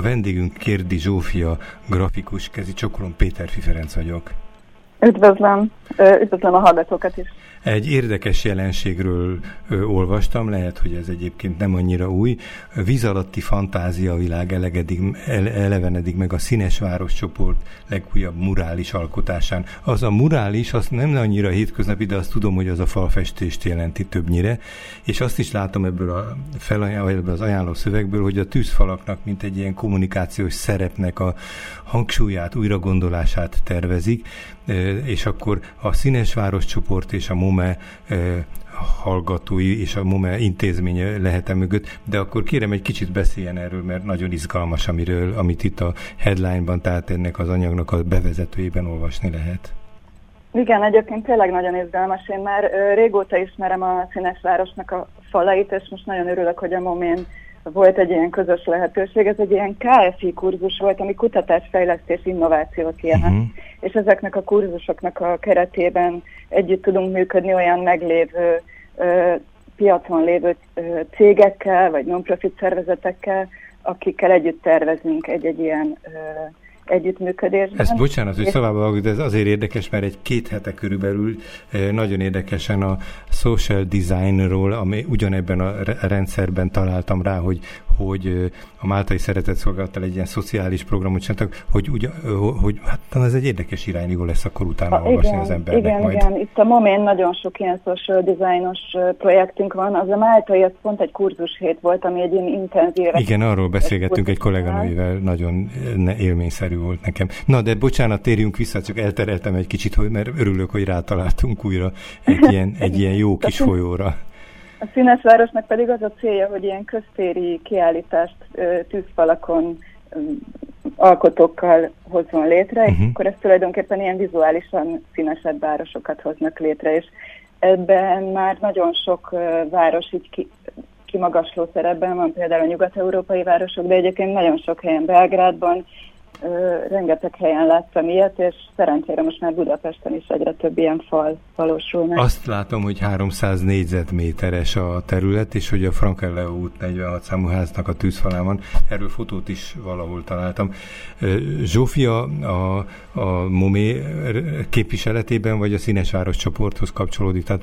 A vendégünk Kérdi Zsófia, grafikus, kezi csokolom, Péter Fiferenc vagyok. Üdvözlöm, üdvözlöm a hallgatókat is. Egy érdekes jelenségről ö, olvastam, lehet, hogy ez egyébként nem annyira új. Víz alatti fantázia világ elegedik, ele, elevenedik meg a Színes Város csoport legújabb murális alkotásán. Az a murális, az nem annyira hétköznapi, de azt tudom, hogy az a falfestést jelenti többnyire, és azt is látom ebből, a felajánló, ebből az ajánló szövegből, hogy a tűzfalaknak, mint egy ilyen kommunikációs szerepnek a hangsúlyát, újragondolását tervezik, és akkor a Színes Város csoport és a MOME hallgatói és a MOME intézménye lehet -e mögött, de akkor kérem egy kicsit beszéljen erről, mert nagyon izgalmas, amiről, amit itt a headline-ban, tehát ennek az anyagnak a bevezetőjében olvasni lehet. Igen, egyébként tényleg nagyon izgalmas. Én már régóta ismerem a Színes Városnak a falait, és most nagyon örülök, hogy a Momén volt egy ilyen közös lehetőség, ez egy ilyen KFI kurzus volt, ami kutatás, fejlesztés, innovációt jelent. Uh-huh. És ezeknek a kurzusoknak a keretében együtt tudunk működni olyan meglévő ö, piacon lévő ö, cégekkel, vagy non-profit szervezetekkel, akikkel együtt tervezünk egy-egy ilyen ö, együttműködésben. Ez bocsánat, hogy szavába de ez azért érdekes, mert egy két hete körülbelül eh, nagyon érdekesen a social designról, ami ugyanebben a rendszerben találtam rá, hogy, hogy a Máltai Szeretett Szolgálattal egy ilyen szociális programot csináltak, hogy, ugye, hogy hát ez egy érdekes irány, jó lesz akkor utána a, olvasni igen, az embernek igen, majd. Igen, itt a Momén nagyon sok ilyen social designos projektünk van. Az a Máltai, az pont egy kurzus hét volt, ami egy ilyen intenzív... Igen, arról beszélgettünk egy kolléganőivel, nagyon élményszerű volt nekem. Na, de bocsánat, térjünk vissza, csak eltereltem egy kicsit, hogy, mert örülök, hogy rátaláltunk újra egy ilyen, egy ilyen jó kis folyóra. A Színes Városnak pedig az a célja, hogy ilyen köztéri kiállítást tűzfalakon alkotókkal hozzon létre, uh-huh. és mhm. akkor ez tulajdonképpen ilyen vizuálisan színesebb városokat hoznak létre, és ebben már nagyon sok város így ki, kimagasló szerepben van, például a nyugat-európai városok, de egyébként nagyon sok helyen Belgrádban, rengeteg helyen láttam ilyet, és szerencsére most már Budapesten is egyre több ilyen fal valósul meg. Azt látom, hogy 300 négyzetméteres a terület, és hogy a Frankelle út 46 számú háznak a tűzfalán van. Erről fotót is valahol találtam. Zsófia a, a MOMÉ képviseletében, vagy a Színesváros csoporthoz kapcsolódik? Tehát...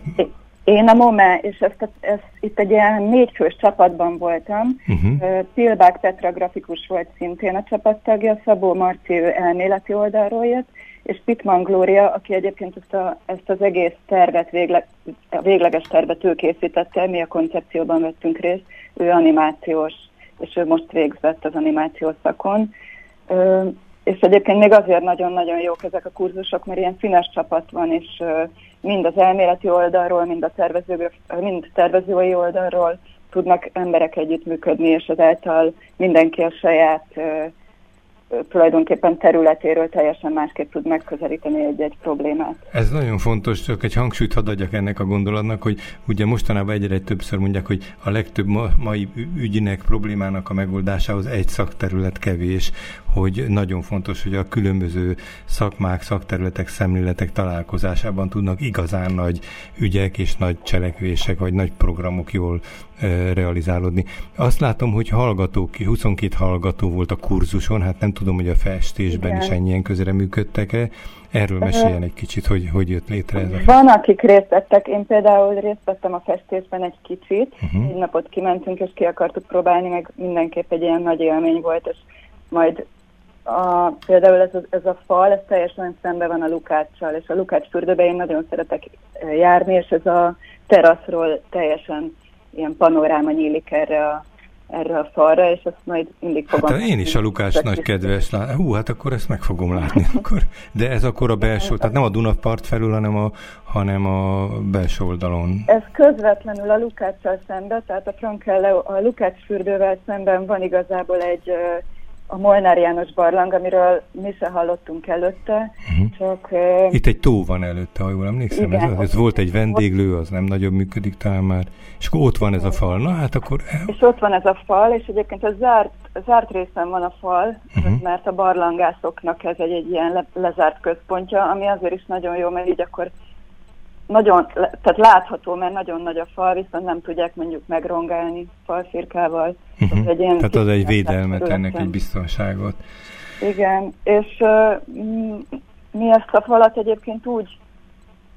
Én a MOME, és ezt, ezt, itt egy ilyen négyfős csapatban voltam. Uh-huh. Pilbák Petra grafikus volt szintén a csapattagja, Szabó Marci ő elméleti oldalról jött, és Pitman Gloria, aki egyébként ezt, a, ezt az egész tervet, végle, a végleges tervet ő készítette, mi a koncepcióban vettünk részt, ő animációs, és ő most végzett az animációs szakon. És egyébként még azért nagyon-nagyon jók ezek a kurzusok, mert ilyen színes csapat van, és mind az elméleti oldalról, mind a tervező, mind tervezői oldalról tudnak emberek együttműködni, és ezáltal mindenki a saját tulajdonképpen területéről teljesen másképp tud megközelíteni egy-egy problémát. Ez nagyon fontos, csak egy hangsúlyt hadd adjak ennek a gondolatnak, hogy ugye mostanában egyre többször mondják, hogy a legtöbb ma, mai ügynek, problémának a megoldásához egy szakterület kevés, hogy nagyon fontos, hogy a különböző szakmák, szakterületek, szemléletek találkozásában tudnak igazán nagy ügyek és nagy cselekvések, vagy nagy programok jól realizálódni. Azt látom, hogy hallgatók, 22 hallgató volt a kurzuson, hát nem tudom, hogy a festésben Igen. is ennyien közre működtek-e. Erről meséljen egy kicsit, hogy hogy jött létre ez a Van, akik részt vettek, én például részt vettem a festésben egy kicsit, uh-huh. egy napot kimentünk és ki akartuk próbálni, meg mindenképp egy ilyen nagy élmény volt, és majd a, például ez a, ez a fal, ez teljesen szembe van a Lukáccsal, és a Lukács fürdőbe én nagyon szeretek járni, és ez a teraszról teljesen ilyen panoráma nyílik erre a erre a falra, és azt majd mindig fogom... Hát én is a Lukács nagy kedves lát. Hú, hát akkor ezt meg fogom látni. Akkor. De ez akkor a belső, tehát nem a Dunapart felül, hanem a, hanem a belső oldalon. Ez közvetlenül a Lukáccsal szemben, tehát a Frankelle, a Lukács fürdővel szemben van igazából egy a Molnár János barlang, amiről mi se hallottunk előtte, uh-huh. csak... Itt egy tó van előtte, ha jól emlékszem. Igen, ez, ez volt egy vendéglő, az nem nagyobb működik talán már, és akkor ott van ez a fal. Na hát akkor... És ott van ez a fal, és egyébként a zárt, zárt részen van a fal, uh-huh. mert a barlangászoknak ez egy, egy ilyen le, lezárt központja, ami azért is nagyon jó, mert így akkor nagyon, tehát látható, mert nagyon nagy a fal, viszont nem tudják mondjuk megrongálni falfirkával. Uh-huh. Egy Tehát az egy védelmet, ennek egy biztonságot. Igen, és uh, mi ezt a falat egyébként úgy,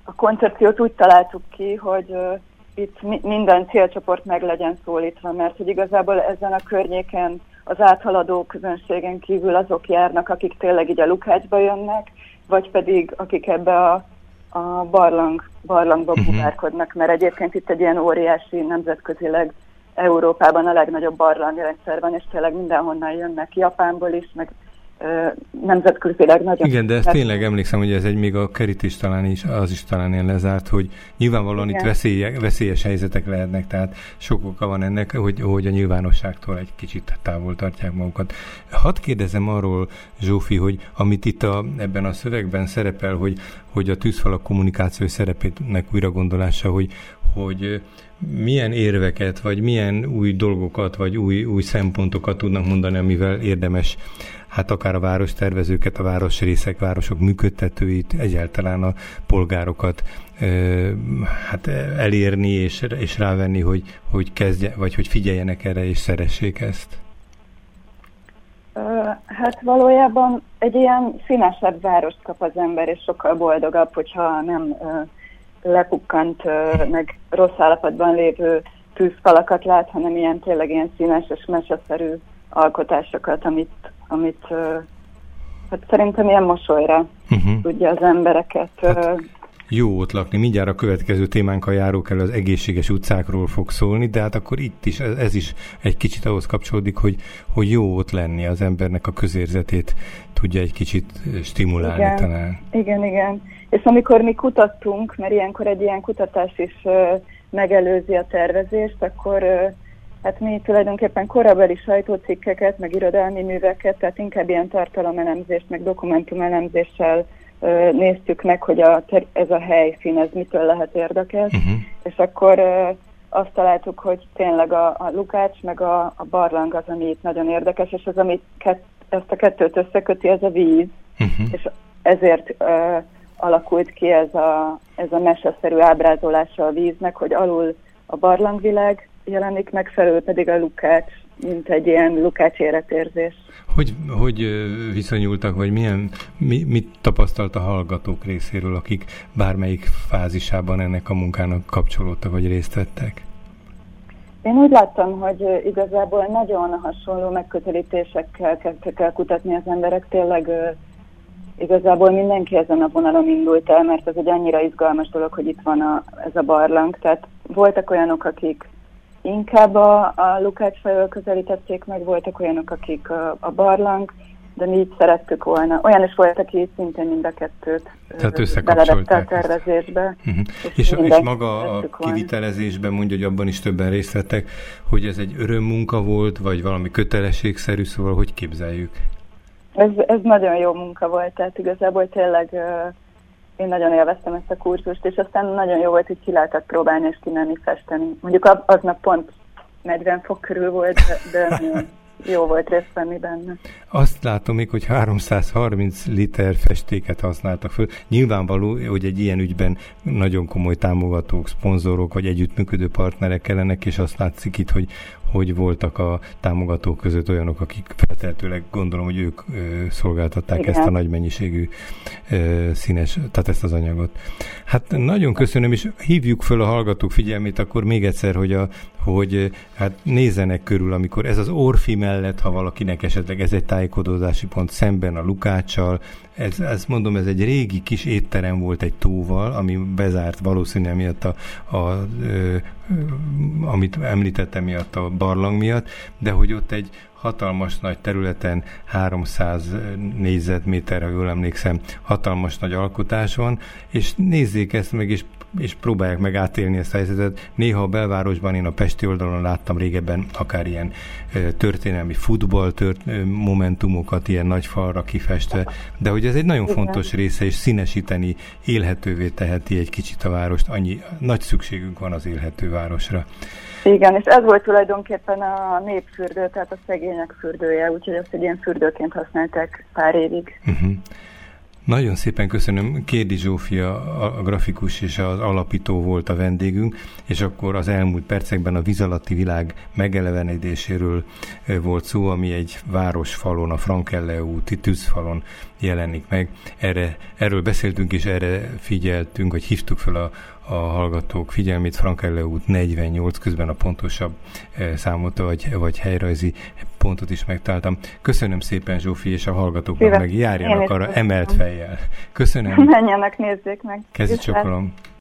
a koncepciót úgy találtuk ki, hogy uh, itt minden célcsoport meg legyen szólítva, mert hogy igazából ezen a környéken az áthaladó közönségen kívül azok járnak, akik tényleg így a Lukácsba jönnek, vagy pedig akik ebbe a, a barlang, barlangba uh-huh. buvárkodnak, mert egyébként itt egy ilyen óriási nemzetközileg Európában a legnagyobb barlangrendszer van, és tényleg mindenhonnan jönnek, Japánból is, meg nemzetközileg nagyon... Igen, de ezt tényleg emlékszem, hogy ez egy még a kerítés talán is, az is talán ilyen lezárt, hogy nyilvánvalóan Igen. itt veszélye, veszélyes helyzetek lehetnek, tehát sok oka van ennek, hogy, hogy a nyilvánosságtól egy kicsit távol tartják magukat. Hadd kérdezem arról, Zsófi, hogy amit itt a, ebben a szövegben szerepel, hogy, hogy a tűzfalak kommunikáció szerepének újragondolása, hogy, hogy milyen érveket, vagy milyen új dolgokat, vagy új, új szempontokat tudnak mondani, amivel érdemes hát akár a várostervezőket, a városrészek, városok működtetőit, egyáltalán a polgárokat hát elérni és, és rávenni, hogy, hogy kezdje, vagy hogy figyeljenek erre és szeressék ezt? Hát valójában egy ilyen színesebb várost kap az ember, és sokkal boldogabb, hogyha nem lepukkant, meg rossz állapotban lévő tűzfalakat lát, hanem ilyen tényleg ilyen színes és meseszerű alkotásokat, amit, amit hát szerintem ilyen mosolyra uh-huh. tudja az embereket. Hát, jó ott lakni. Mindjárt a következő témánkkal járók el az egészséges utcákról fog szólni, de hát akkor itt is, ez is egy kicsit ahhoz kapcsolódik, hogy, hogy jó ott lenni az embernek a közérzetét tudja egy kicsit stimulálni igen, talán. Igen, igen. És amikor mi kutattunk, mert ilyenkor egy ilyen kutatás is megelőzi a tervezést, akkor Hát mi tulajdonképpen korabeli sajtócikkeket, meg irodalmi műveket, tehát inkább ilyen tartalomelemzést, meg dokumentumelemzéssel ö, néztük meg, hogy a, ez a helyszín, ez mitől lehet érdekes, uh-huh. és akkor ö, azt találtuk, hogy tényleg a, a Lukács, meg a, a barlang az, ami itt nagyon érdekes, és az, ami kett, ezt a kettőt összeköti, ez a víz, uh-huh. és ezért ö, alakult ki ez a, ez a meseszerű ábrázolása a víznek, hogy alul a barlangvilág, jelenik meg, felül pedig a Lukács, mint egy ilyen Lukács életérzés. Hogy, hogy viszonyultak, vagy milyen, mi, mit tapasztalt a hallgatók részéről, akik bármelyik fázisában ennek a munkának kapcsolódtak, vagy részt vettek? Én úgy láttam, hogy igazából nagyon hasonló megközelítésekkel kezdtek el kutatni az emberek. Tényleg igazából mindenki ezen a vonalon indult el, mert ez egy annyira izgalmas dolog, hogy itt van a, ez a barlang. Tehát voltak olyanok, akik inkább a, a Lukács felől közelítették meg, voltak olyanok, akik a, a barlang, de mi így szerettük volna. Olyan is volt, aki szintén mind a kettőt Tehát beledette a tervezésbe. Uh-huh. És, és, és maga a kivitelezésben mondja, hogy abban is többen részt vettek, hogy ez egy örömmunka volt, vagy valami kötelességszerű, szóval hogy képzeljük? Ez, ez nagyon jó munka volt, tehát igazából tényleg uh, én nagyon élveztem ezt a kurzust, és aztán nagyon jó volt, hogy ki lehetett próbálni és kimenni festeni. Mondjuk aznap pont 40 fok körül volt, de, de jó volt részt venni benne. Azt látom még, hogy 330 liter festéket használtak föl. Nyilvánvaló, hogy egy ilyen ügyben nagyon komoly támogatók, szponzorok vagy együttműködő partnerek kellenek, és azt látszik itt, hogy, hogy voltak a támogatók között olyanok, akik feltehetőleg gondolom, hogy ők ö, szolgáltatták Igen. ezt a nagy mennyiségű ö, színes, tehát ezt az anyagot. Hát nagyon köszönöm, és hívjuk föl a hallgatók figyelmét akkor még egyszer, hogy, a, hogy hát nézzenek körül, amikor ez az Orfi mellett, ha valakinek esetleg ez egy tájékozódási pont szemben a Lukáccsal, ez, ez mondom, ez egy régi kis étterem volt egy tóval, ami bezárt valószínűleg miatt a, a, a, amit említettem miatt a barlang miatt, de hogy ott egy hatalmas nagy területen, 300 négyzetméter, ha jól emlékszem, hatalmas nagy alkotás van, és nézzék ezt meg, és és próbálják meg átélni ezt a helyzetet. Néha a belvárosban én a Pesti oldalon láttam régebben akár ilyen történelmi futball tört, momentumokat ilyen nagy falra kifestve, de hogy ez egy nagyon Igen. fontos része, és színesíteni, élhetővé teheti egy kicsit a várost. Annyi nagy szükségünk van az élhető városra. Igen, és ez volt tulajdonképpen a népfürdő, tehát a szegények fürdője, úgyhogy azt egy ilyen fürdőként használták pár évig. Uh-huh. Nagyon szépen köszönöm. Kérdi Zsófia, a grafikus és az alapító volt a vendégünk, és akkor az elmúlt percekben a víz világ megelevenedéséről volt szó, ami egy városfalon, a Frankelle úti tűzfalon jelenik meg. Erre, erről beszéltünk, és erre figyeltünk, hogy hívtuk fel a, a hallgatók figyelmét Frankelle út 48, közben a pontosabb számot vagy, vagy helyrajzi pontot is megtaláltam. Köszönöm szépen Zsófi, és a hallgatóknak Szíves. meg járjanak arra emelt fejjel. Köszönöm. Menjenek, nézzék meg. Kezdj csokolom.